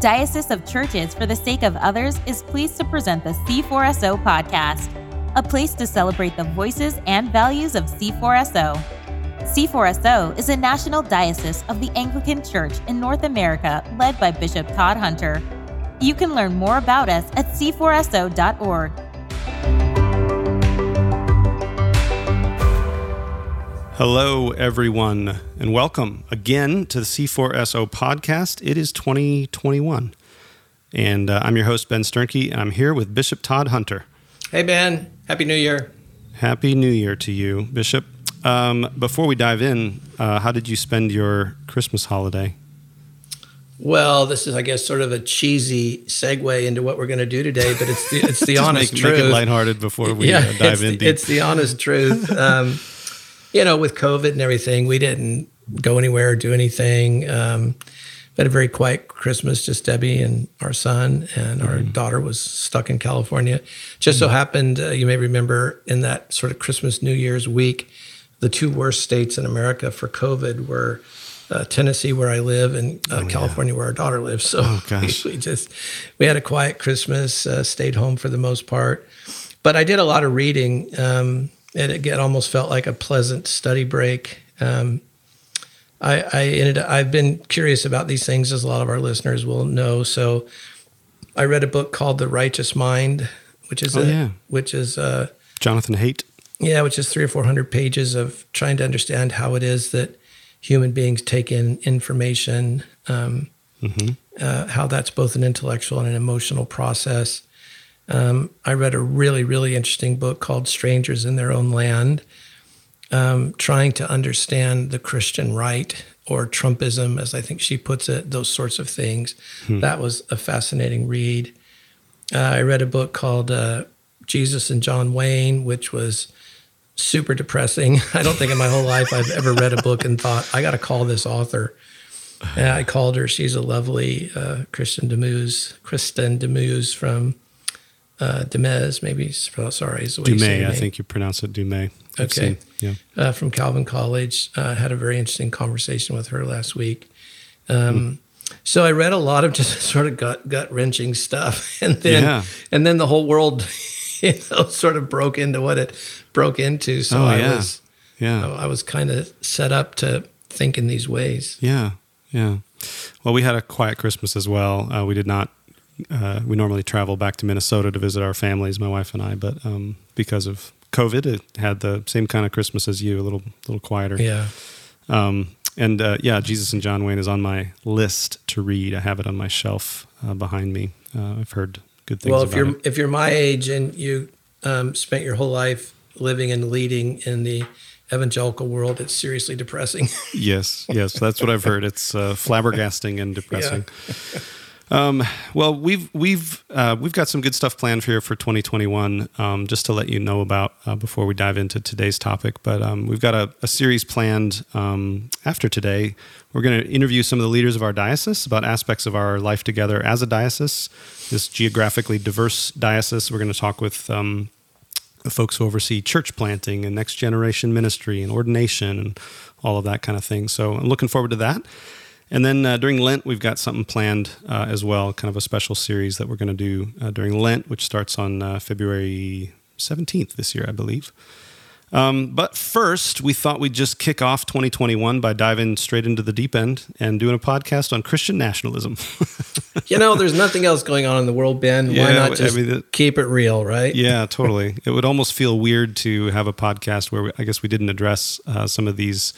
Diocese of Churches for the Sake of Others is pleased to present the C4SO podcast, a place to celebrate the voices and values of C4SO. C4SO is a national diocese of the Anglican Church in North America led by Bishop Todd Hunter. You can learn more about us at c4so.org. Hello, everyone, and welcome again to the C4SO podcast. It is 2021, and uh, I'm your host, Ben Sternke, and I'm here with Bishop Todd Hunter. Hey, Ben. Happy New Year. Happy New Year to you, Bishop. Um, before we dive in, uh, how did you spend your Christmas holiday? Well, this is, I guess, sort of a cheesy segue into what we're going to do today, but it's the, it's the honest make, truth. Make it lighthearted before we yeah, uh, dive in deep. It's the honest truth. Um, you know, with COVID and everything, we didn't go anywhere or do anything. Um, we had a very quiet Christmas, just Debbie and our son, and our mm. daughter was stuck in California. Just mm. so happened, uh, you may remember in that sort of Christmas, New Year's week, the two worst states in America for COVID were uh, Tennessee, where I live, and uh, oh, California, yeah. where our daughter lives. So oh. We, we, just we had a quiet Christmas, uh, stayed home for the most part, but I did a lot of reading. Um, it, it almost felt like a pleasant study break. Um, I, I ended. I've been curious about these things, as a lot of our listeners will know. So, I read a book called The Righteous Mind, which is oh, a, yeah. which is uh, Jonathan Haidt. Yeah, which is three or four hundred pages of trying to understand how it is that human beings take in information, um, mm-hmm. uh, how that's both an intellectual and an emotional process. Um, I read a really, really interesting book called Strangers in Their Own Land, um, trying to understand the Christian right or Trumpism, as I think she puts it, those sorts of things. Hmm. That was a fascinating read. Uh, I read a book called uh, Jesus and John Wayne, which was super depressing. I don't think in my whole life I've ever read a book and thought, I got to call this author. And I called her. She's a lovely uh, Kristin Demuse, Kristin Demuse from uh, Demez, maybe. Sorry, is the way I think you pronounce it Dumais. Okay. yeah. Uh, from Calvin College. Uh, had a very interesting conversation with her last week. Um, mm. So I read a lot of just sort of gut gut wrenching stuff, and then yeah. and then the whole world, you know, sort of broke into what it broke into. So oh, I yeah. was, yeah, I was kind of set up to think in these ways. Yeah, yeah. Well, we had a quiet Christmas as well. Uh, we did not uh, we normally travel back to Minnesota to visit our families, my wife and I, but um, because of COVID, it had the same kind of Christmas as you, a little little quieter. Yeah. Um, and uh, yeah, Jesus and John Wayne is on my list to read. I have it on my shelf uh, behind me. Uh, I've heard good things. Well, if you're it. if you're my age and you um, spent your whole life living and leading in the evangelical world, it's seriously depressing. yes, yes, that's what I've heard. It's uh, flabbergasting and depressing. Yeah. Um, well, we've we've uh, we've got some good stuff planned here for 2021. Um, just to let you know about uh, before we dive into today's topic, but um, we've got a, a series planned um, after today. We're going to interview some of the leaders of our diocese about aspects of our life together as a diocese. This geographically diverse diocese. We're going to talk with um, the folks who oversee church planting and next generation ministry and ordination and all of that kind of thing. So I'm looking forward to that. And then uh, during Lent, we've got something planned uh, as well, kind of a special series that we're going to do uh, during Lent, which starts on uh, February 17th this year, I believe. Um, but first, we thought we'd just kick off 2021 by diving straight into the deep end and doing a podcast on Christian nationalism. you know, there's nothing else going on in the world, Ben. Yeah, Why not just I mean, keep it real, right? Yeah, totally. it would almost feel weird to have a podcast where we, I guess we didn't address uh, some of these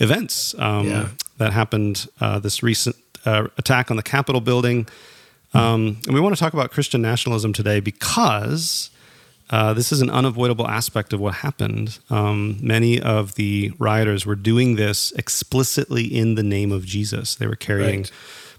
events. Um, yeah that happened uh, this recent uh, attack on the Capitol building. Um, and we want to talk about Christian nationalism today because uh, this is an unavoidable aspect of what happened. Um, many of the rioters were doing this explicitly in the name of Jesus. They were carrying right.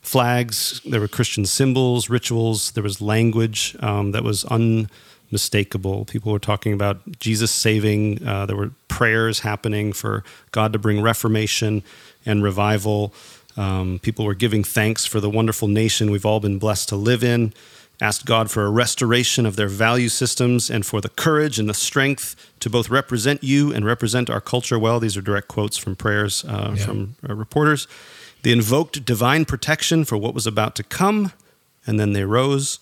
flags, there were Christian symbols, rituals, there was language um, that was unmistakable. People were talking about Jesus saving, uh, there were prayers happening for God to bring reformation and revival. Um, people were giving thanks for the wonderful nation we've all been blessed to live in, asked God for a restoration of their value systems and for the courage and the strength to both represent you and represent our culture well. These are direct quotes from prayers uh, yeah. from uh, reporters. They invoked divine protection for what was about to come, and then they rose.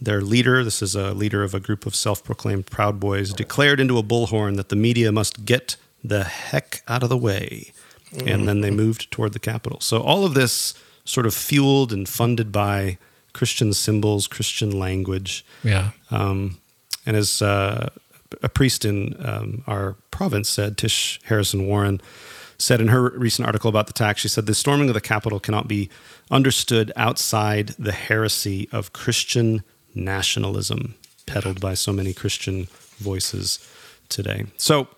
Their leader, this is a leader of a group of self proclaimed Proud Boys, declared into a bullhorn that the media must get the heck out of the way. And then they moved toward the Capitol. So all of this sort of fueled and funded by Christian symbols, Christian language. Yeah. Um, and as uh, a priest in um, our province said, Tish Harrison Warren said in her recent article about the tax, she said, The storming of the Capitol cannot be understood outside the heresy of Christian nationalism peddled by so many Christian voices today. So,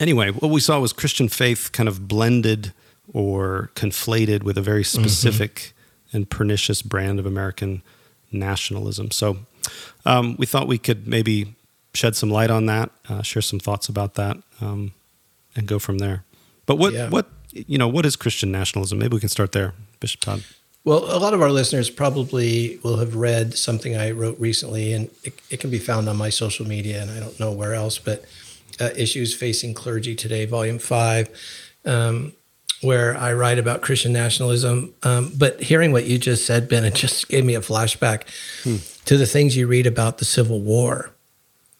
anyway, what we saw was Christian faith kind of blended or conflated with a very specific mm-hmm. and pernicious brand of American nationalism. So, um, we thought we could maybe shed some light on that, uh, share some thoughts about that, um, and go from there. But what yeah. what you know what is Christian nationalism? Maybe we can start there, Bishop Todd. Well, a lot of our listeners probably will have read something I wrote recently, and it, it can be found on my social media, and I don't know where else, but uh, Issues Facing Clergy Today, Volume 5, um, where I write about Christian nationalism. Um, but hearing what you just said, Ben, it just gave me a flashback hmm. to the things you read about the Civil War.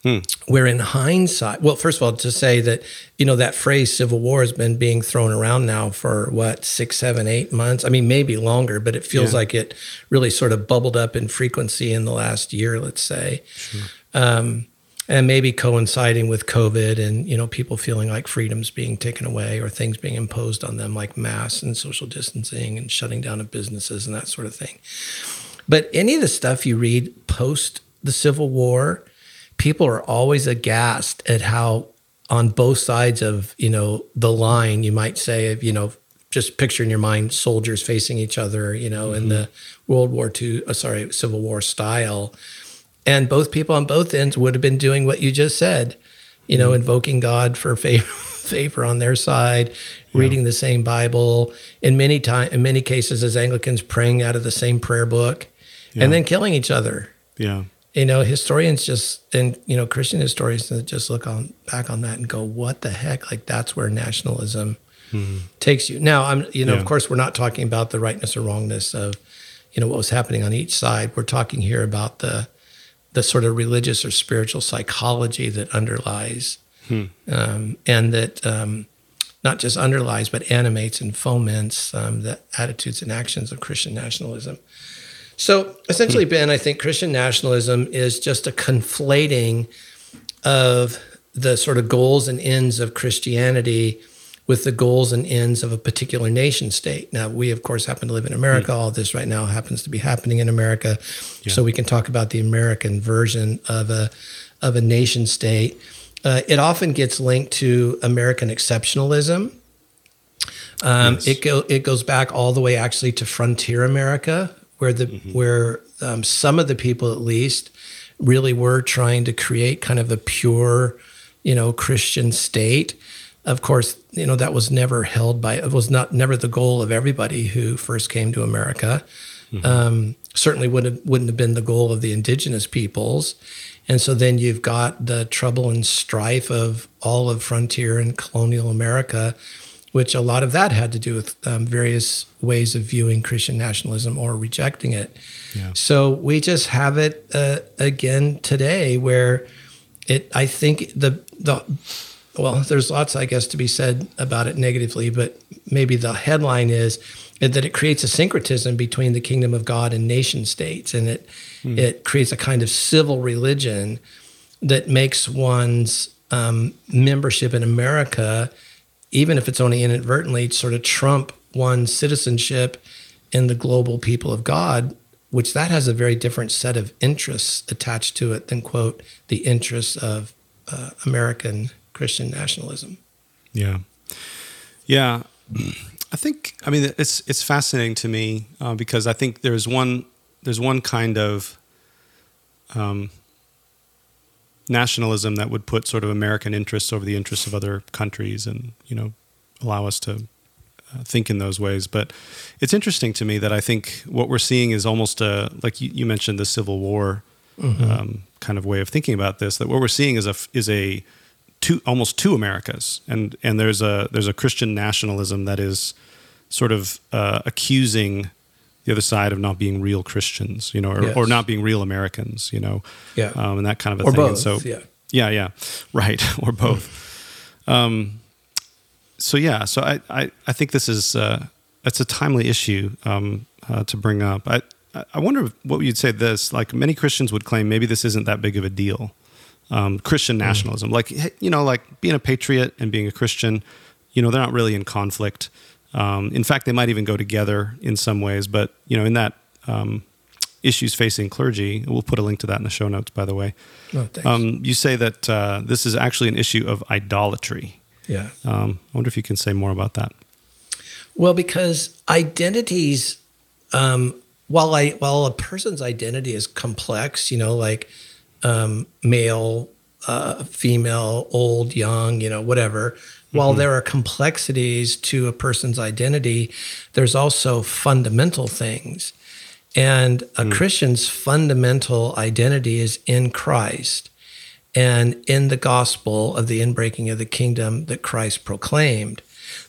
Hmm. Where in hindsight, well, first of all, to say that, you know, that phrase civil war has been being thrown around now for what, six, seven, eight months? I mean, maybe longer, but it feels yeah. like it really sort of bubbled up in frequency in the last year, let's say. Sure. Um, and maybe coinciding with COVID and, you know, people feeling like freedom's being taken away or things being imposed on them, like masks and social distancing and shutting down of businesses and that sort of thing. But any of the stuff you read post the Civil War, people are always aghast at how on both sides of you know the line you might say you know just picture in your mind soldiers facing each other you know mm-hmm. in the world war ii uh, sorry civil war style and both people on both ends would have been doing what you just said you know mm-hmm. invoking god for favor, favor on their side yeah. reading the same bible in many time in many cases as anglicans praying out of the same prayer book yeah. and then killing each other yeah you know, historians just and you know Christian historians just look on back on that and go, "What the heck?" Like that's where nationalism mm-hmm. takes you. Now, I'm you know, yeah. of course, we're not talking about the rightness or wrongness of you know what was happening on each side. We're talking here about the the sort of religious or spiritual psychology that underlies hmm. um, and that um, not just underlies but animates and foments um, the attitudes and actions of Christian nationalism. So essentially, hmm. Ben, I think Christian nationalism is just a conflating of the sort of goals and ends of Christianity with the goals and ends of a particular nation state. Now, we, of course, happen to live in America. Hmm. All this right now happens to be happening in America. Yeah. So we can talk about the American version of a, of a nation state. Uh, it often gets linked to American exceptionalism. Um, yes. It go it goes back all the way actually to frontier America, where the mm-hmm. where um, some of the people at least really were trying to create kind of a pure, you know, Christian state. Of course, you know that was never held by it was not never the goal of everybody who first came to America. Mm-hmm. Um, certainly wouldn't wouldn't have been the goal of the indigenous peoples. And so then you've got the trouble and strife of all of frontier and colonial America which a lot of that had to do with um, various ways of viewing Christian nationalism or rejecting it. Yeah. So we just have it uh, again today, where it. I think the the well, there's lots, I guess, to be said about it negatively, but maybe the headline is that it creates a syncretism between the kingdom of God and nation states, and it hmm. it creates a kind of civil religion that makes one's um, membership in America even if it's only inadvertently, sort of trump one's citizenship in the global people of God, which that has a very different set of interests attached to it than quote the interests of uh, American Christian nationalism. Yeah, yeah. I think I mean it's it's fascinating to me uh, because I think there's one there's one kind of um, nationalism that would put sort of American interests over the interests of other countries and, you know, allow us to uh, think in those ways. But it's interesting to me that I think what we're seeing is almost a, like you, you mentioned the Civil War mm-hmm. um, kind of way of thinking about this, that what we're seeing is a, is a, two, almost two Americas. And, and there's a, there's a Christian nationalism that is, sort of uh, accusing the other side of not being real Christians, you know, or, Yes. or not being real Americans, you know, Yeah. um, and that kind of a Or thing. And both, so, yeah. yeah, yeah, right, or both. um, so yeah, so I, I, I think this is uh, it's a timely issue um, uh, to bring up. I, I wonder what you'd say. This like many Christians would claim maybe this isn't that big of a deal. Um, Christian nationalism, like you know, like being a patriot and being a Christian, you know, they're not really in conflict. Um, in fact, they might even go together in some ways. But you know, in that um, issues facing clergy, we'll put a link to that in the show notes. By the way, Oh, um, you say that uh, this is actually an issue of idolatry. yeah. Um, I wonder if you can say more about that. Well, because identities, um, while I while a person's identity is complex, you know, like um, male, uh, female, old, young, you know, whatever. While there are complexities to a person's identity, there's also fundamental things. And a Christian's fundamental identity is in Christ and in the gospel of the inbreaking of the kingdom that Christ proclaimed.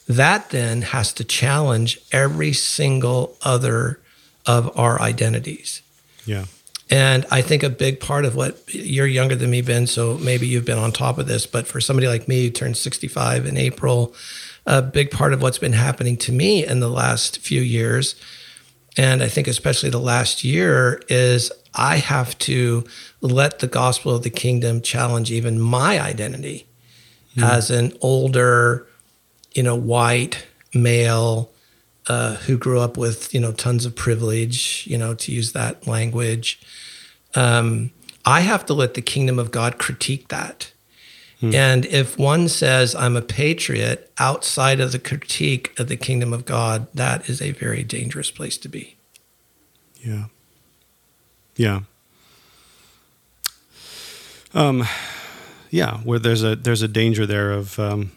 That then has to challenge every single other of our identities. Yeah. And I think a big part of what you're younger than me, Ben, so maybe you've been on top of this, but for somebody like me who turned 65 in April, a big part of what's been happening to me in the last few years, and I think especially the last year, is I have to let the gospel of the kingdom challenge even my identity hmm. as an older, you know, white male uh, who grew up with you know tons of privilege, you know, to use that language. Um, I have to let the kingdom of God critique that. And if one says I'm a patriot outside of the critique of the kingdom of God, that is a very dangerous place to be. Yeah. Yeah. Um, yeah, where there's a there's a danger there of um,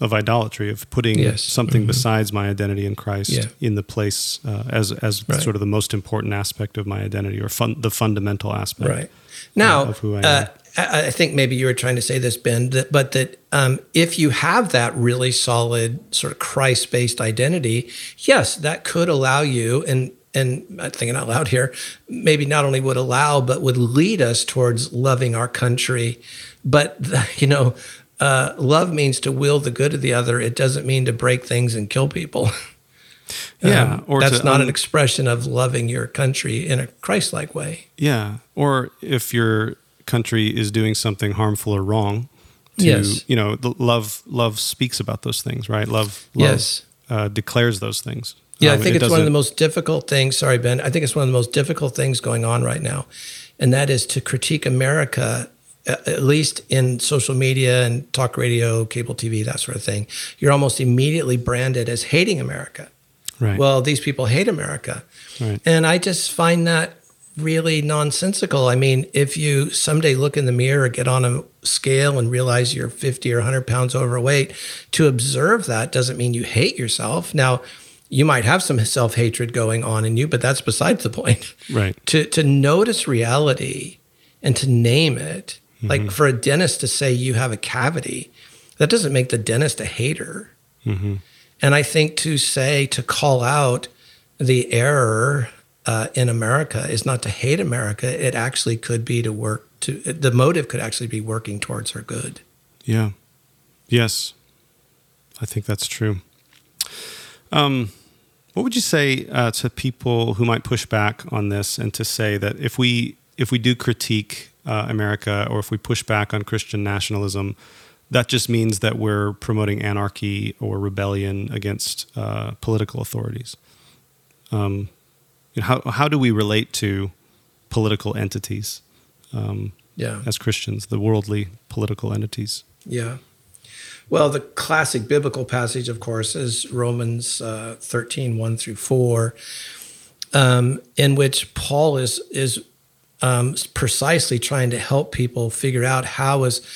of idolatry of putting Yes. something Mhm. besides my identity in Christ Yeah. in the place uh, as as Right. sort of the most important aspect of my identity or fun, the fundamental aspect. Right. Now, of who I uh, am. I I think maybe you were trying to say this, Ben, that, but that um, if you have that really solid sort of Christ based identity, yes, that could allow you, and and I'm thinking out loud here, maybe not only would allow, but would lead us towards loving our country. But, you know, uh, love means to will the good of the other. It doesn't mean to break things and kill people. Yeah, Um, or that's to, not um, an expression of loving your country in a Christ like way. Yeah, or if your country is doing something harmful or wrong, to Yes. you know, the love love speaks about those things, right? Love, love Yes. uh, declares those things. Yeah, Um, I think it it's one of the most difficult things. Sorry, Ben. I think it's one of the most difficult things going on right now. And that is to critique America, at least in social media and talk radio, cable TV, that sort of thing. You're almost immediately branded as hating America. right. Well, these people hate America. Right. And I just find that really nonsensical. I mean, if you someday look in the mirror or get on a scale and realize you're 50 or 100 pounds overweight, to observe that doesn't mean you hate yourself. Now, you might have some self hatred going on in you, but that's besides the point. Right. To, to notice reality and to name it, like for a dentist to say you have a cavity, that doesn't make the dentist a hater. And I think to say, to call out the error uh, in America is not to hate America. It actually could be to work to, the motive could actually be working towards her good. Yeah. Yes. I think that's true. Um, what would you say uh, to people who might push back on this and to say that if we if we do critique uh, America or if we push back on Christian nationalism, that just means that we're promoting anarchy or rebellion against uh, political authorities? Um, you know, how how do we relate to political entities um, Yeah. as Christians, the worldly political entities? Yeah. Well, the classic biblical passage, of course, is Romans uh, 13, 1 through 4, um, in which Paul is, is um, precisely trying to help people figure out how as,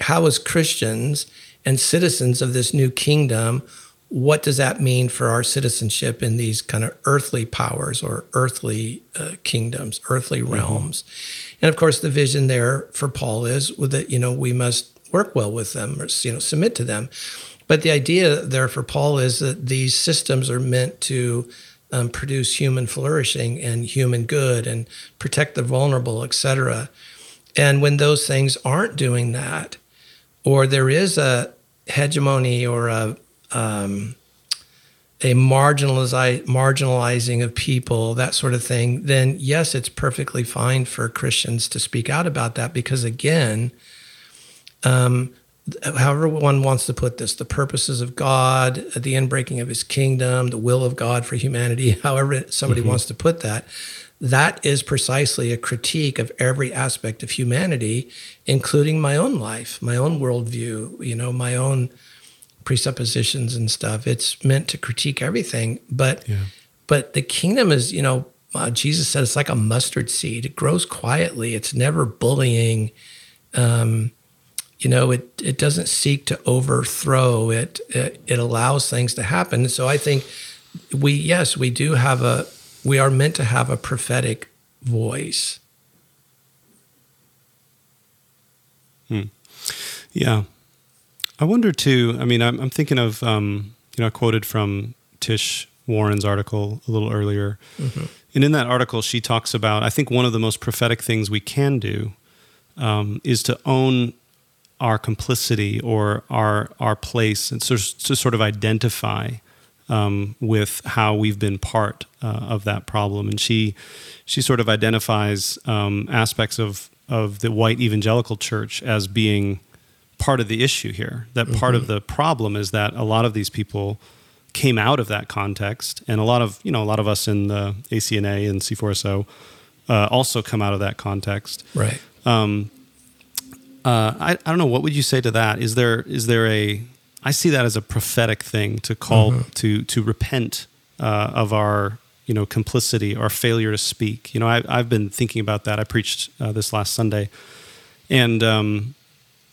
how as Christians and citizens of this new kingdom, what does that mean for our citizenship in these kind of earthly powers or earthly uh, kingdoms, earthly realms? And of course, the vision there for Paul is that, you know, we must work well with them or, you know, submit to them. But the idea there for Paul is that these systems are meant to um, produce human flourishing and human good and protect the vulnerable, etc. And when those things aren't doing that, or there is a hegemony or a um, a marginalize, marginalizing of people, that sort of thing, then yes, it's perfectly fine for Christians to speak out about that because, again, um, however one wants to put this, the purposes of God, the inbreaking of his kingdom, the will of God for humanity, however somebody mm-hmm. wants to put that, that is precisely a critique of every aspect of humanity, including my own life, my own worldview, you know, my own presuppositions and stuff. It's meant to critique everything, but yeah. but the kingdom is, you know, uh, Jesus said it's like a mustard seed. It grows quietly. It's never bullying. Um, you know, it it doesn't seek to overthrow. It, it it allows things to happen. So I think we yes we do have a we are meant to have a prophetic voice. Hmm. Yeah. I wonder too. I mean, I'm, I'm thinking of, um, you know, I quoted from Tish Warren's article a little earlier. Mm-hmm. And in that article, she talks about, I think one of the most prophetic things we can do um, is to own our complicity or our, our place and so, to sort of identify um, with how we've been part uh, of that problem. And she she sort of identifies um, aspects of of the white evangelical church as being part of the issue here. That mm-hmm. part of mm-hmm. the problem is that a lot of these people came out of that context, and a lot of you know a lot of us in the ACNA and C4SO uh, also come out of that context. Right. Um, uh, I, I don't know. What would you say to that? Is there is there a I see that as a prophetic thing to call mm-hmm. to to repent uh, of our you know complicity or failure to speak. You know, I, have been thinking about that. I preached uh, this last Sunday, and um,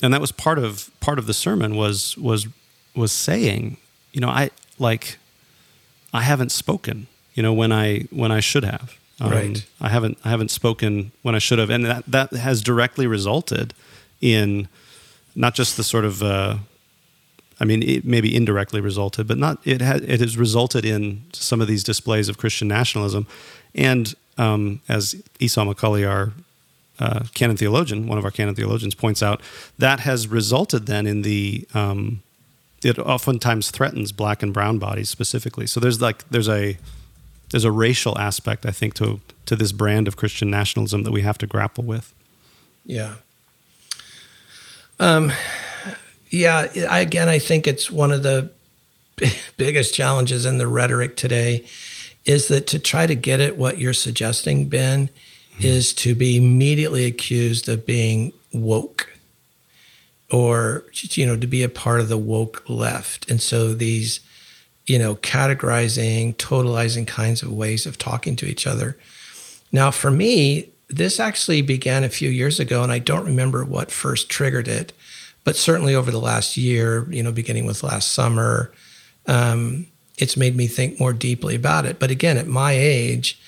and that was part of part of the sermon was was was saying, you know, I like I haven't spoken. You know, when I when I should have. Um, right. I haven't I haven't spoken when I should have, and that that has directly resulted in not just the sort of uh, I mean, it maybe indirectly resulted, but not it has it has resulted in some of these displays of Christian nationalism, and um, as Esau McCaulley, our uh, canon theologian, one of our canon theologians, points out, that has resulted then in the um, it oftentimes threatens black and brown bodies specifically. So there's like there's a there's a racial aspect I think to to this brand of Christian nationalism that we have to grapple with. Yeah. Um, yeah, I, again, I think it's one of the biggest challenges in the rhetoric today is that to try to get at what you're suggesting, Ben, mm-hmm. is to be immediately accused of being woke or, you know, to be a part of the woke left. And so these, you know, categorizing, totalizing kinds of ways of talking to each other. Now, for me, this actually began a few years ago, and I don't remember what first triggered it but certainly over the last year, you know, beginning with last summer, um, it's made me think more deeply about it. But again, at my age,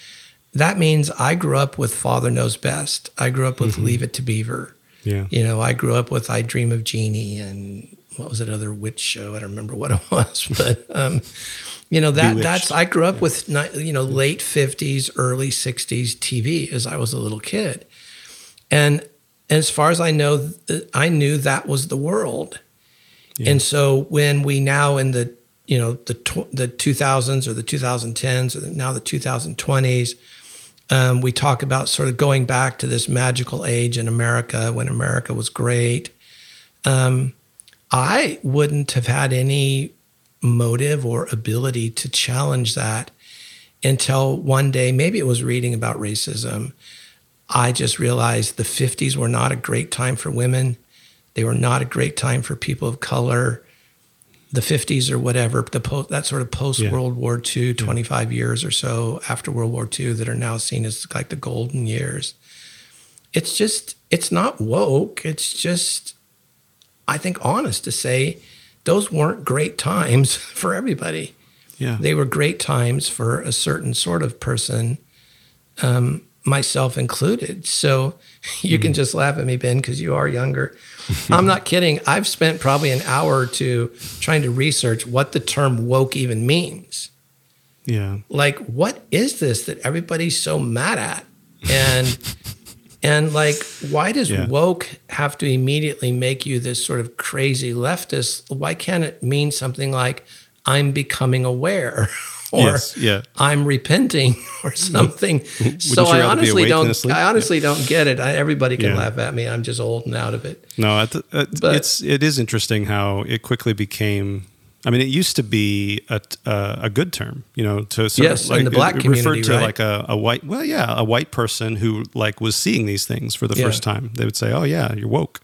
that means I grew up with Father Knows Best. I grew up with mm-hmm. Leave It to Beaver. Yeah. You know, I grew up with I Dream of Jeannie and what was that other witch show? I don't remember what it was, but um, you know that Bewitched. that's I grew up with you know late fifties, early sixties TV as I was a little kid, and as far as I know, I knew that was the world. Yeah. And so when we now in the you know the the 2000s or the 2010s or now the 2020s, um, we talk about sort of going back to this magical age in America when America was great. Um, I wouldn't have had any motive or ability to challenge that until one day, maybe it was reading about racism I just realized the 50s were not a great time for women. They were not a great time for people of color. The 50s or whatever, the po- that sort of post World yeah. War II, 25 yeah. years or so after World War II, that are now seen as like the golden years. It's just, it's not woke. It's just, I think, honest to say those weren't great times for everybody. Yeah. They were great times for a certain sort of person. Um, myself included. So you mm can just laugh at me, Ben, because you are younger. I'm not kidding. I've spent probably an hour or two trying to research what the term woke even means. Yeah. Like, what is this that everybody's so mad at? And and like, why does yeah. woke have to immediately make you this sort of crazy leftist? Why can't it mean something like I'm becoming aware? or yes, yeah. I'm repenting or something. so I honestly don't. I honestly yeah. don't get it. I, everybody can yeah. laugh at me. I'm just old and out of it. No, it, uh, but, it's it is interesting how it quickly became. I mean, it used to be a, uh, a good term, you know, to sort yes, of like, in the black it, community, referred to right? like a, a, white, well, yeah, a white person who like was seeing these things for the yeah. first time. They would say, "Oh yeah, you're woke,"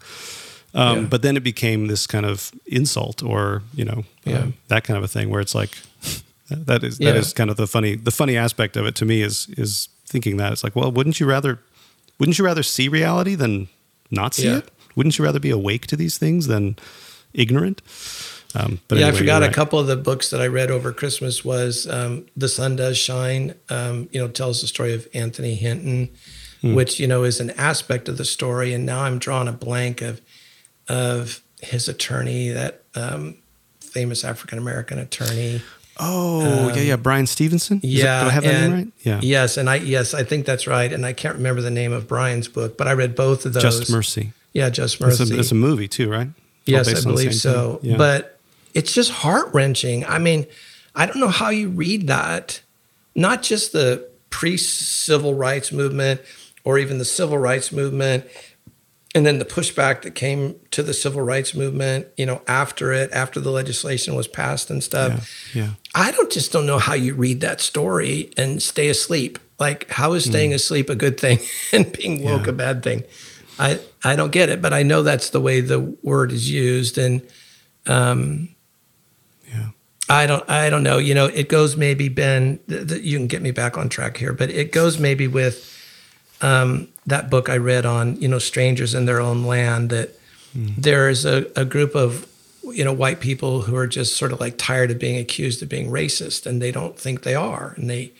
um, yeah. but then it became this kind of insult, or you know, yeah. um, that kind of a thing, where it's like, that is yeah. that is kind of the funny the funny aspect of it to me is is thinking that it's like, well, wouldn't you rather wouldn't you rather see reality than not see yeah. it? Wouldn't you rather be awake to these things than ignorant? Um, but yeah, anyway, I forgot right. a couple of the books that I read over Christmas was um, "The Sun Does Shine." Um, you know, tells the story of Anthony Hinton, hmm. which you know is an aspect of the story. And now I'm drawing a blank of of his attorney, that um, famous African American attorney. Oh, um, yeah, yeah, Bryan Stevenson. Is yeah, that, do I have that name right? Yeah. Yes, and I yes, I think that's right. And I can't remember the name of Bryan's book, but I read both of those. Just Mercy. Yeah, Just Mercy. It's a, it's a movie too, right? Yes, I believe so. Yeah. But it's just heart wrenching. I mean, I don't know how you read that. Not just the pre civil rights movement or even the civil rights movement and then the pushback that came to the civil rights movement, you know, after it, after the legislation was passed and stuff. Yeah. yeah. I don't just don't know how you read that story and stay asleep. Like, how is staying mm. asleep a good thing and being woke yeah. a bad thing? I I don't get it, but I know that's the way the word is used, and um, I don't I don't know. You know, it goes maybe Ben. Th- th- you can get me back on track here, but it goes maybe with um, that book I read on, you know, strangers in their own land, that mm. there's a, a group of, you know, white people who are just sort of like tired of being accused of being racist and they don't think they are. And they,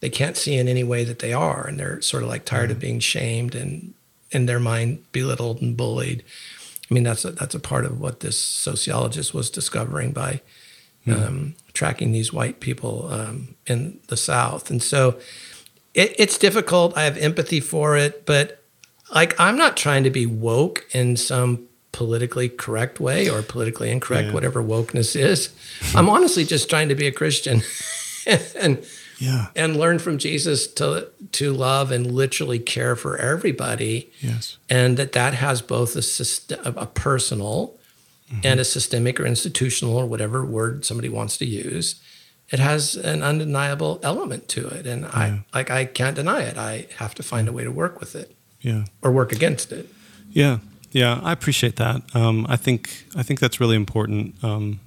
they can't see in any way that they are. And they're sort of like tired mm. of being shamed and in their mind belittled and bullied. I mean, that's a, that's a part of what this sociologist was discovering by mm. um, tracking these white people um, in the South. And so, it, it's difficult. I have empathy for it, but like I'm not trying to be woke in some politically correct way or politically incorrect, yeah. whatever wokeness is. I'm honestly just trying to be a Christian and yeah. and learn from Jesus to to love and literally care for everybody. Yes, and that that has both a system, a personal mm-hmm. and a systemic or institutional or whatever word somebody wants to use it has an undeniable element to it. And yeah. i like i can't deny it. I have to find a way to work with it. Yeah. Or work against it. Yeah. Yeah. I appreciate that. Um, i think i think that's really important. Um,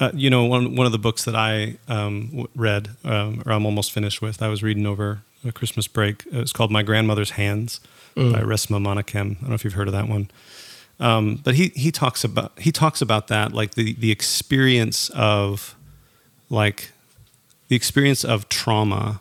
uh, you know one, one of the books that i um, read um, or i'm almost finished with i was reading over a christmas break. It's called my grandmother's hands mm. by resmaa menakem i don't know if you've heard of that one um, but he, he talks about he talks about that like the, the experience of like the experience of trauma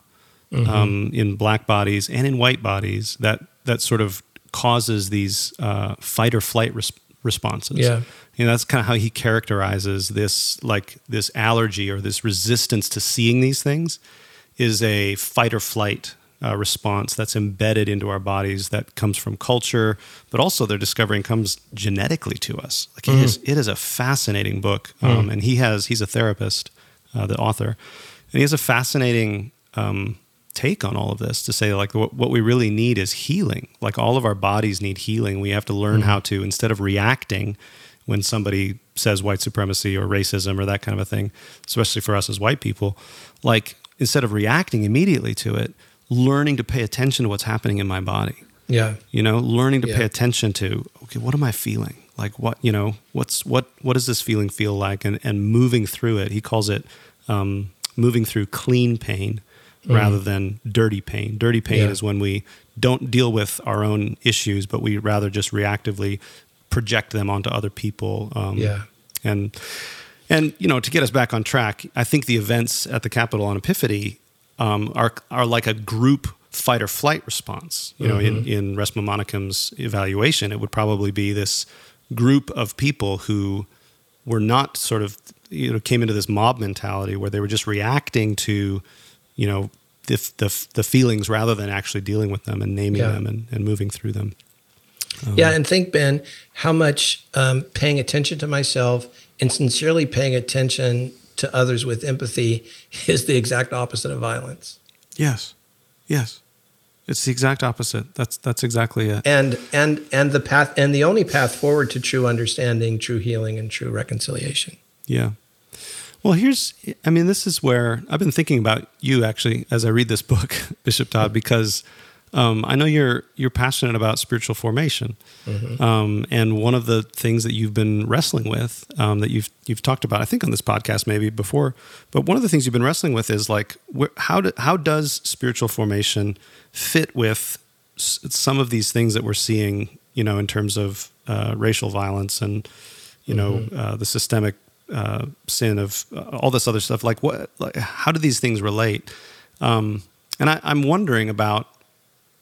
mm-hmm. um, in black bodies and in white bodies that that sort of causes these uh, fight or flight res- responses. Yeah, you know that's kind of how he characterizes this like this allergy or this resistance to seeing these things is a fight or flight uh, response that's embedded into our bodies that comes from culture, but also they're discovering comes genetically to us. Like mm-hmm. it is, it is a fascinating book, um, mm-hmm. and he has he's a therapist, uh, the author, and he has a fascinating um, take on all of this to say like what, what, we really need is healing. Like all of our bodies need healing. We have to learn mm-hmm. how to instead of reacting when somebody says white supremacy or racism or that kind of a thing, especially for us as white people, like instead of reacting immediately to it, learning to pay attention to what's happening in my body. Yeah. You know, learning to yeah. pay attention to, okay, what am I feeling? like what you know what's what what does this feeling feel like and and moving through it he calls it um, moving through clean pain mm. rather than dirty pain dirty pain yeah. is when we don't deal with our own issues but we rather just reactively project them onto other people um, yeah and and you know to get us back on track i think the events at the capitol on epiphany um, are are like a group fight or flight response. You know, in, in Resmaa Menakem's evaluation, it would probably be this group of people who were not sort of, you know, came into this mob mentality where they were just reacting to, you know, the, the, the feelings rather than actually dealing with them and naming Yeah. them and, and moving through them. Yeah, and think, Ben, how much um, paying attention to myself and sincerely paying attention to others with empathy is the exact opposite of violence. Yes. Yes. It's the exact opposite. That's that's exactly it. And and and the path and the only path forward to true understanding, true healing, and true reconciliation. Yeah. Well, here's, I mean, this is where I've been thinking about you actually as I read this book, Bishop Todd, because um, I know you're you're passionate about spiritual formation, um, and one of the things that you've been wrestling with um, that you've you've talked about, I think on this podcast maybe before, but one of the things you've been wrestling with is like wh- how do, how does spiritual formation fit with s- some of these things that we're seeing, you know, in terms of uh, racial violence and you know uh, the systemic uh, sin of uh, all this other stuff. Like what? Like how do these things relate? Um, and I, I'm wondering about,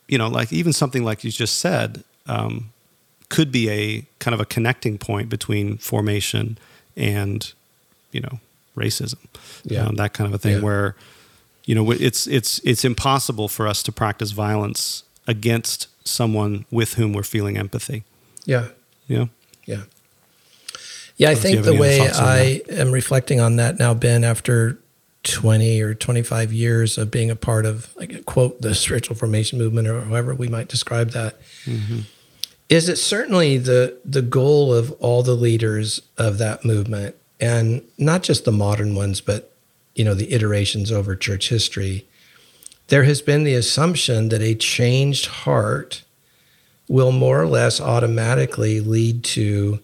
you know, like even something like you just said um, could be a kind of a connecting point between formation and, you know, racism, Yeah. um, that kind of a thing. Yeah. Where, you know, it's it's it's impossible for us to practice violence against someone with whom we're feeling empathy. Yeah, know? yeah, yeah. I think the way I am reflecting on that now, Ben, after twenty or twenty-five years of being a part of, like, quote, the spiritual formation movement, or however we might describe that, mm-hmm. is it certainly the the goal of all the leaders of that movement, and not just the modern ones, but you know the iterations over church history. There has been the assumption that a changed heart will more or less automatically lead to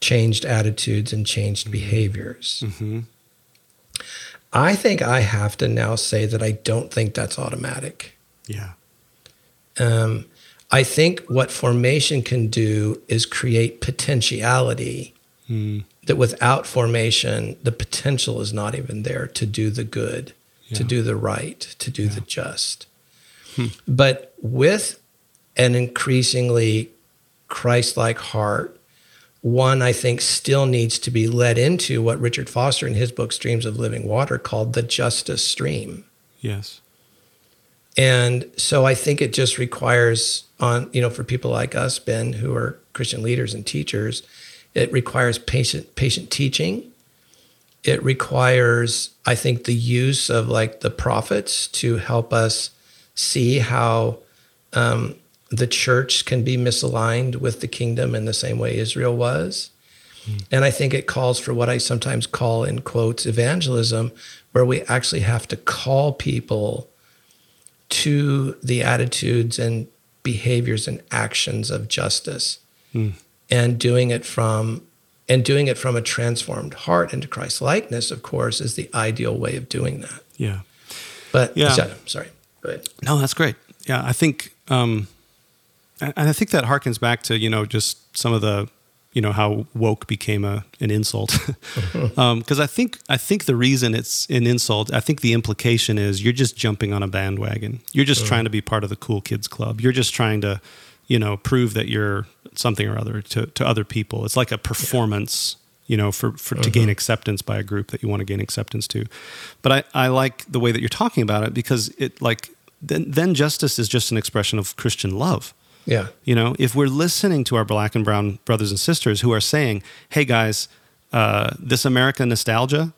changed attitudes and changed mm-hmm. behaviors. Mm-hmm. I think I have to now say that I don't think that's automatic. Yeah. Um, I think what formation can do is create potentiality that without formation, the potential is not even there to do the good, to do the right, to do the just. But with an increasingly Christ like heart, one I think still needs to be led into what Richard Foster in his book Streams of Living Water called the justice stream. Yes. And so I think it just requires on, you know, for people like us, Ben, who are Christian leaders and teachers, it requires patient patient teaching. It requires, I think, the use of like the prophets to help us see how um, the church can be misaligned with the kingdom in the same way Israel was. And I think it calls for what I sometimes call, in quotes, evangelism, where we actually have to call people to the attitudes and behaviors and actions of justice and doing it from and doing it from a transformed heart into Christ likeness of course is the ideal way of doing that Yeah. but Yeah. so- sorry go ahead No, that's great. Yeah, I think, um, and I think that harkens back to you know just some of the, you know how woke became a an insult, um, because I think I think the reason it's an insult, I think the implication is you're just jumping on a bandwagon. You're just trying to be part of the cool kids club. You're just trying to, you know, prove that you're something or other to to other people. It's like a performance. You know, for, for to gain uh-huh. acceptance by a group that you want to gain acceptance to, but I, I like the way that you're talking about it because it like then then justice is just an expression of Christian love. Yeah You know, if we're listening to our black and brown brothers and sisters who are saying, "Hey guys, uh, this America nostalgia,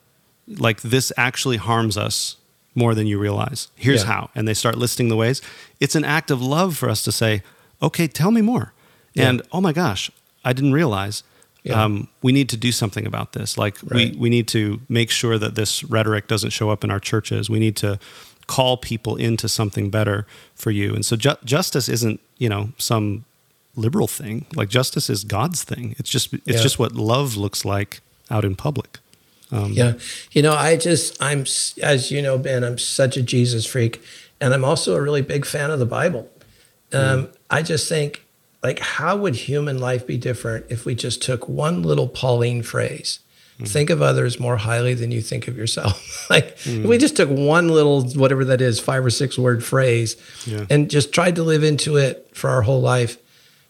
like this actually harms us more than you realize. Here's Yeah. how," and they start listing the ways. It's an act of love for us to say, "Okay, tell me more." Yeah. And oh my gosh, I didn't realize. Yeah. Um, we need to do something about this. Like Right. we we need to make sure that this rhetoric doesn't show up in our churches. We need to call people into something better for you. And so ju- justice isn't, you know, some liberal thing. Like justice is God's thing. It's just it's Yeah. just what love looks like out in public. Um, yeah you know i just i'm as you know ben i'm such a jesus freak and i'm also a really big fan of the bible um, i just think like how would human life be different if we just took one little pauline phrase Mm. Think of others more highly than you think of yourself. like mm. we just took one little whatever that is, five or six word phrase, yeah. and just tried to live into it for our whole life.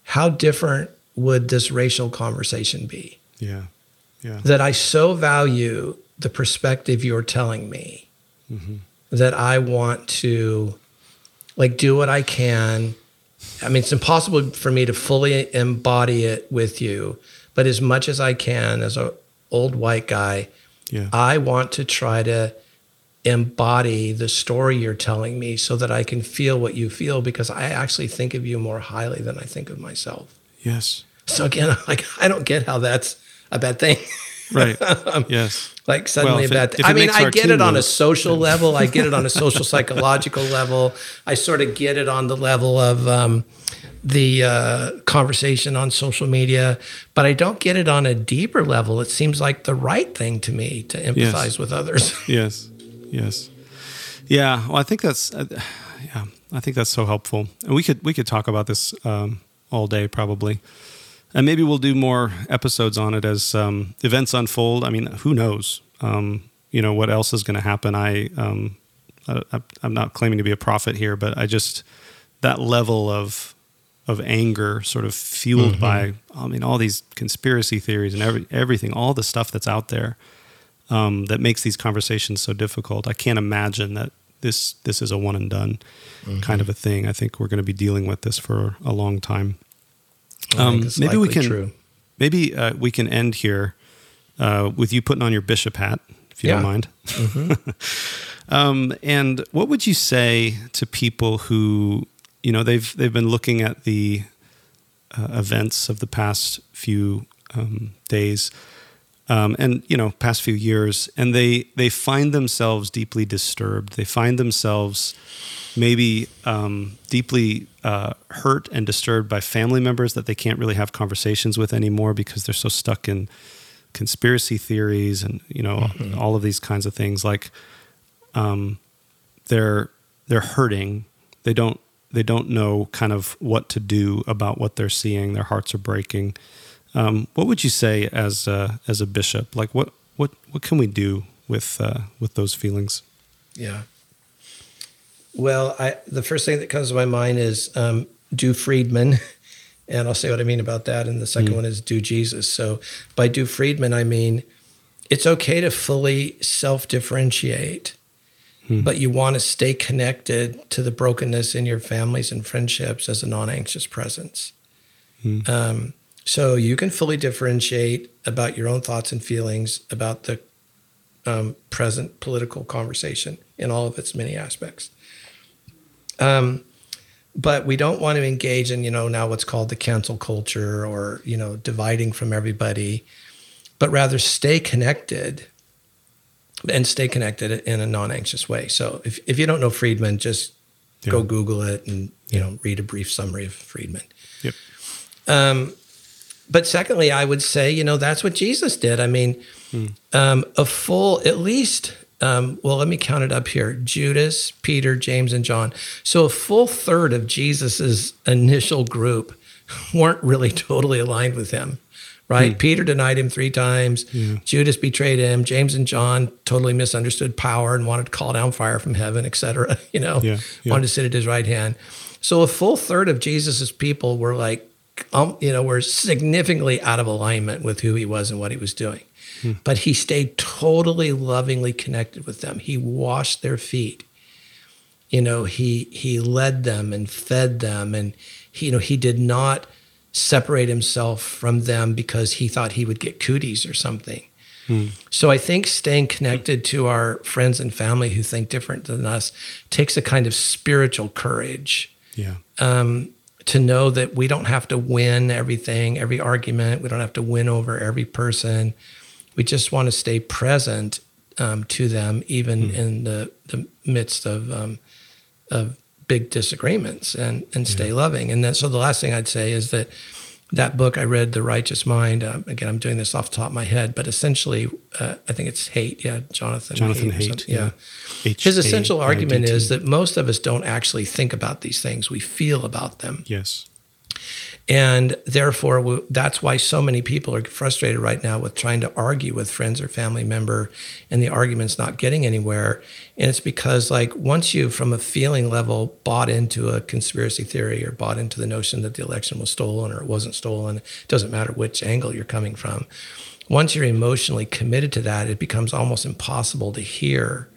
How different would this racial conversation be? Yeah. Yeah. That I so value the perspective you're telling me mm-hmm. that I want to like do what I can. I mean, it's impossible for me to fully embody it with you, but as much as I can as a old white guy, yeah. I want to try to embody the story you're telling me so that I can feel what you feel because I actually think of you more highly than I think of myself. Yes. So again, like I don't get how that's a bad thing. Right. yes. Like suddenly well, a bad thing. I mean, I get it on a social level. I get it on a social psychological level. I sort of get it on the level of um, the uh, conversation on social media, but I don't get it on a deeper level. It seems like the right thing to me to empathize yes. with others. yes. Yes. Yeah. Well, I think that's, uh, yeah, I think that's so helpful. And we could, we could talk about this um, all day probably and maybe we'll do more episodes on it as um, events unfold. I mean, who knows? Um, you know what else is going to happen? I, um, I, I'm not claiming to be a prophet here, but I just that level of of anger, sort of fueled mm-hmm. by, I mean, all these conspiracy theories and every, everything, all the stuff that's out there um, that makes these conversations so difficult. I can't imagine that this this is a one and done mm-hmm. kind of a thing. I think we're going to be dealing with this for a long time. Um, maybe we can true. maybe uh, we can end here uh, with you putting on your bishop hat, if you yeah. don't mind. Mm-hmm. um, and what would you say to people who, you know, they've they've been looking at the uh, events of the past few um, days, um, and you know, past few years, and they they find themselves deeply disturbed. They find themselves maybe um, deeply uh, hurt and disturbed by family members that they can't really have conversations with anymore because they're so stuck in conspiracy theories and you know mm-hmm. all of these kinds of things like um, they're they're hurting they don't they don't know kind of what to do about what they're seeing their hearts are breaking um, what would you say as a, as a bishop like what what what can we do with uh, with those feelings yeah well, I, the first thing that comes to my mind is um, do Friedman. And I'll say what I mean about that. And the second mm. one is do Jesus. So by do Friedman, I mean it's okay to fully self differentiate, mm. but you want to stay connected to the brokenness in your families and friendships as a non anxious presence. Mm. Um, so you can fully differentiate about your own thoughts and feelings about the um, present political conversation in all of its many aspects. Um, but we don't want to engage in, you know, now what's called the cancel culture or, you know, dividing from everybody, but rather stay connected and stay connected in a non-anxious way. So if, if you don't know Friedman, just yeah. go Google it and, you know, read a brief summary of Friedman. Yep. Um, but secondly, I would say, you know, that's what Jesus did. I mean, hmm. um, a full, at least um, well, let me count it up here Judas, Peter, James, and John. So a full third of Jesus's initial group weren't really totally aligned with him, right? Hmm. Peter denied him three times. Yeah. Judas betrayed him. James and John totally misunderstood power and wanted to call down fire from heaven, etc. You know, yeah. Yeah. wanted to sit at his right hand. So a full third of Jesus's people were like, um, you know, we were significantly out of alignment with who he was and what he was doing. Hmm. But he stayed totally lovingly connected with them. He washed their feet. You know, he he led them and fed them and he, you know, he did not separate himself from them because he thought he would get cooties or something. Hmm. So I think staying connected to our friends and family who think different than us takes a kind of spiritual courage. Yeah. Um, to know that we don't have to win everything, every argument. We don't have to win over every person we just want to stay present um, to them, even mm. in the, the midst of um, of big disagreements, and and stay yeah. loving. And then, so the last thing I'd say is that that book I read, The Righteous Mind. Um, again, I'm doing this off the top of my head, but essentially, uh, I think it's Haidt. Yeah, Jonathan. Jonathan Haidt. Haidt yeah. yeah. His essential argument is that most of us don't actually think about these things; we feel about them. Yes. And therefore, that's why so many people are frustrated right now with trying to argue with friends or family member, and the argument's not getting anywhere. And it's because, like, once you, from a feeling level, bought into a conspiracy theory or bought into the notion that the election was stolen or it wasn't stolen, it doesn't matter which angle you're coming from. Once you're emotionally committed to that, it becomes almost impossible to hear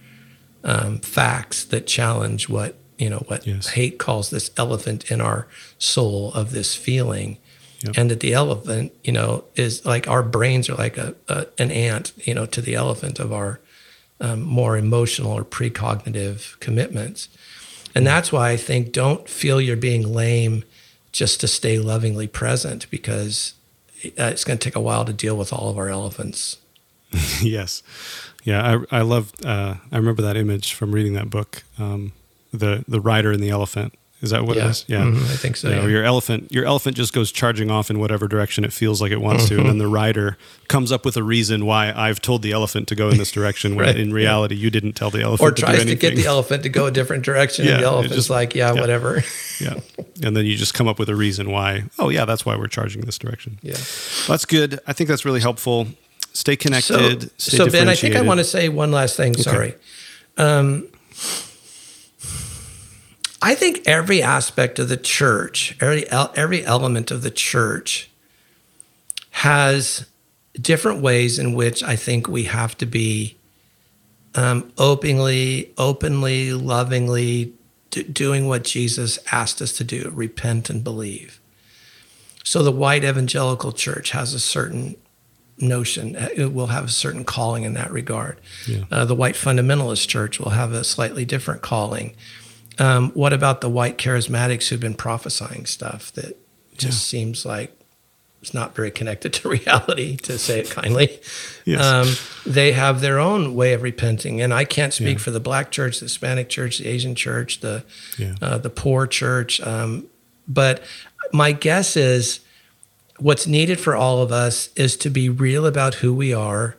um, facts that challenge what you know what yes. Haidt calls this elephant in our soul of this feeling. Yep. and that the elephant you know is like our brains are like a, a an ant you know to the elephant of our um, more emotional or precognitive commitments. And that's why i think don't feel you're being lame just to stay lovingly present because uh, it's going to take a while to deal with all of our elephants. Yes. Yeah i, I love uh, i remember that image from reading that book um, the the rider and the elephant. Is that what yeah. it is? Yeah, mm-hmm. I think so. You know, yeah. Your elephant, your elephant just goes charging off in whatever direction it feels like it wants mm-hmm. to, and then the rider comes up with a reason why I've told the elephant to go in this direction. When in reality, yeah. you didn't tell the elephant. Or tries to, to, get the elephant to go a different direction, yeah, and the elephant's just, like, yeah, whatever. yeah, and then you just come up with a reason why. Oh, yeah, that's why we're charging this direction. Yeah, that's good. I think that's really helpful. Stay connected. So, stay so Ben, I think I want to say one last thing. Okay. Sorry. Um, I think every aspect of the church, every every element of the church has different ways in which I think we have to be um, openly, openly, lovingly d- doing what Jesus asked us to do: repent and believe. So the white evangelical church has a certain notion; it will have a certain calling in that regard. Yeah. Uh, the white fundamentalist church will have a slightly different calling. Um, what about the white charismatics who've been prophesying stuff that just yeah. seems like it's not very connected to reality, to say it kindly? Yes. Um, they have their own way of repenting, and I can't speak yeah. for the black church, the Hispanic church, the Asian church, the yeah. uh, the poor church. Um, but my guess is what's needed for all of us is to be real about who we are,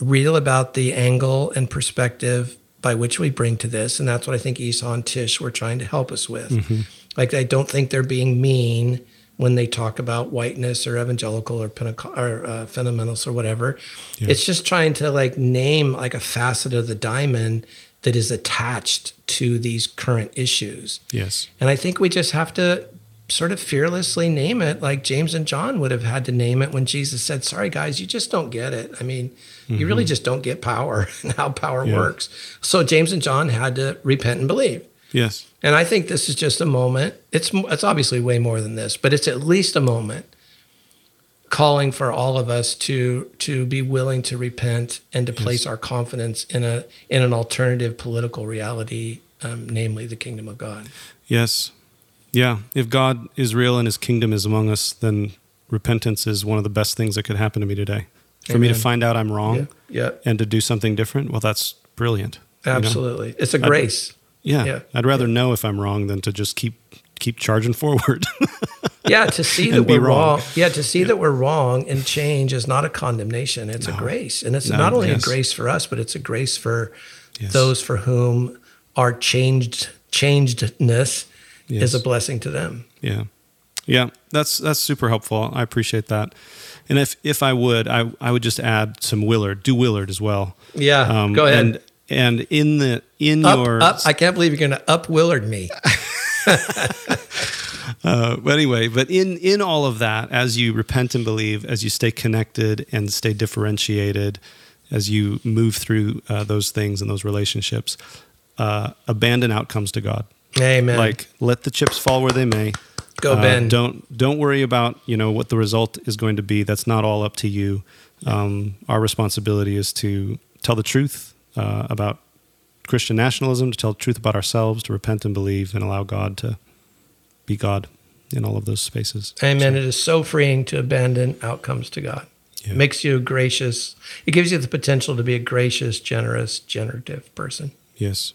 real about the angle and perspective by which we bring to this. And that's what I think Esau and Tish were trying to help us with. Mm-hmm. Like, I don't think they're being mean when they talk about whiteness or evangelical or, Pentecost, or uh, fundamentals or whatever. Yeah. It's just trying to like name like a facet of the diamond that is attached to these current issues. Yes. And I think we just have to sort of fearlessly name it like James and John would have had to name it when Jesus said, Sorry, guys, you just don't get it. I mean, mm-hmm. you really mm-hmm. just don't get power and how power yeah. works. So James and John had to repent and believe. Yes. And I think this is just a moment. It's it's obviously way more than this, but it's at least a moment calling for all of us to to be willing to repent and to yes. place our confidence in a in an alternative political reality, um, namely the kingdom of God. Yes, yeah, if God is real and his kingdom is among us, then repentance is one of the best things that could happen to me today. For Amen. me to find out I'm wrong yeah. yeah. and to do something different, well, that's brilliant. Absolutely. You know? It's a grace. I'd, yeah, yeah, I'd rather yeah. know if I'm wrong than to just keep keep charging forward. yeah, to see that we're wrong. wrong. Yeah, to see that we're wrong and change is not a condemnation. It's no. a grace. And it's no, not only yes. a grace for us, but it's a grace for yes. those for whom our changed changedness yes. is a blessing to them. Yeah. Yeah, that's that's super helpful. I appreciate that. And if if I would, I I would just add some Willard. Do Willard as well. Yeah, um, go ahead. And, and in the in up, your up, I can't believe you're going to up Willard me. uh, but anyway, but in in all of that, as you repent and believe, as you stay connected and stay differentiated, as you move through uh, those things and those relationships, uh, abandon outcomes to God. Amen. Like let the chips fall where they may. Go uh, Ben. Don't don't worry about you know what the result is going to be. That's not all up to you. Um, our responsibility is to tell the truth uh, about Christian nationalism, to tell the truth about ourselves, to repent and believe, and allow God to be God in all of those spaces. Amen. So, it is so freeing to abandon outcomes to God. Yeah. It makes you gracious. It gives you the potential to be a gracious, generous, generative person. Yes.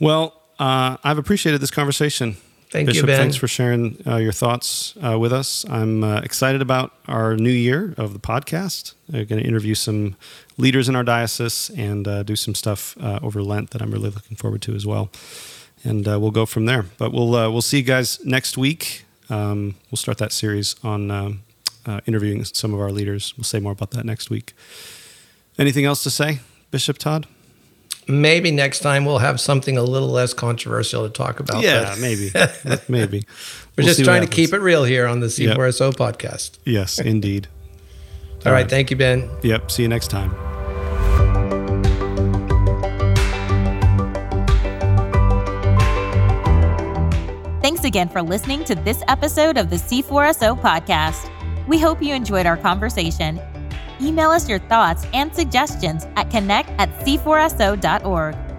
Well, uh, I've appreciated this conversation. Thank Bishop, you, Ben. Thanks for sharing uh, your thoughts uh, with us. I'm uh, excited about our new year of the podcast. We're going to interview some leaders in our diocese and uh, do some stuff uh, over Lent that I'm really looking forward to as well. And we'll go from there. But we'll we'll see you guys next week. Um, we'll start that series on um, uh, interviewing some of our leaders. We'll say more about that next week. Anything else to say, Bishop Todd? Maybe next time we'll have something a little less controversial to talk about. Yeah, maybe. maybe. We're we'll just trying to keep it real here on the C4SO yep. podcast. Yes, indeed. All, All right. right. Thank you, Ben. Yep. See you next time. Thanks again for listening to this episode of the C4SO podcast. We hope you enjoyed our conversation. Email us your thoughts and suggestions at connect at c4so.org.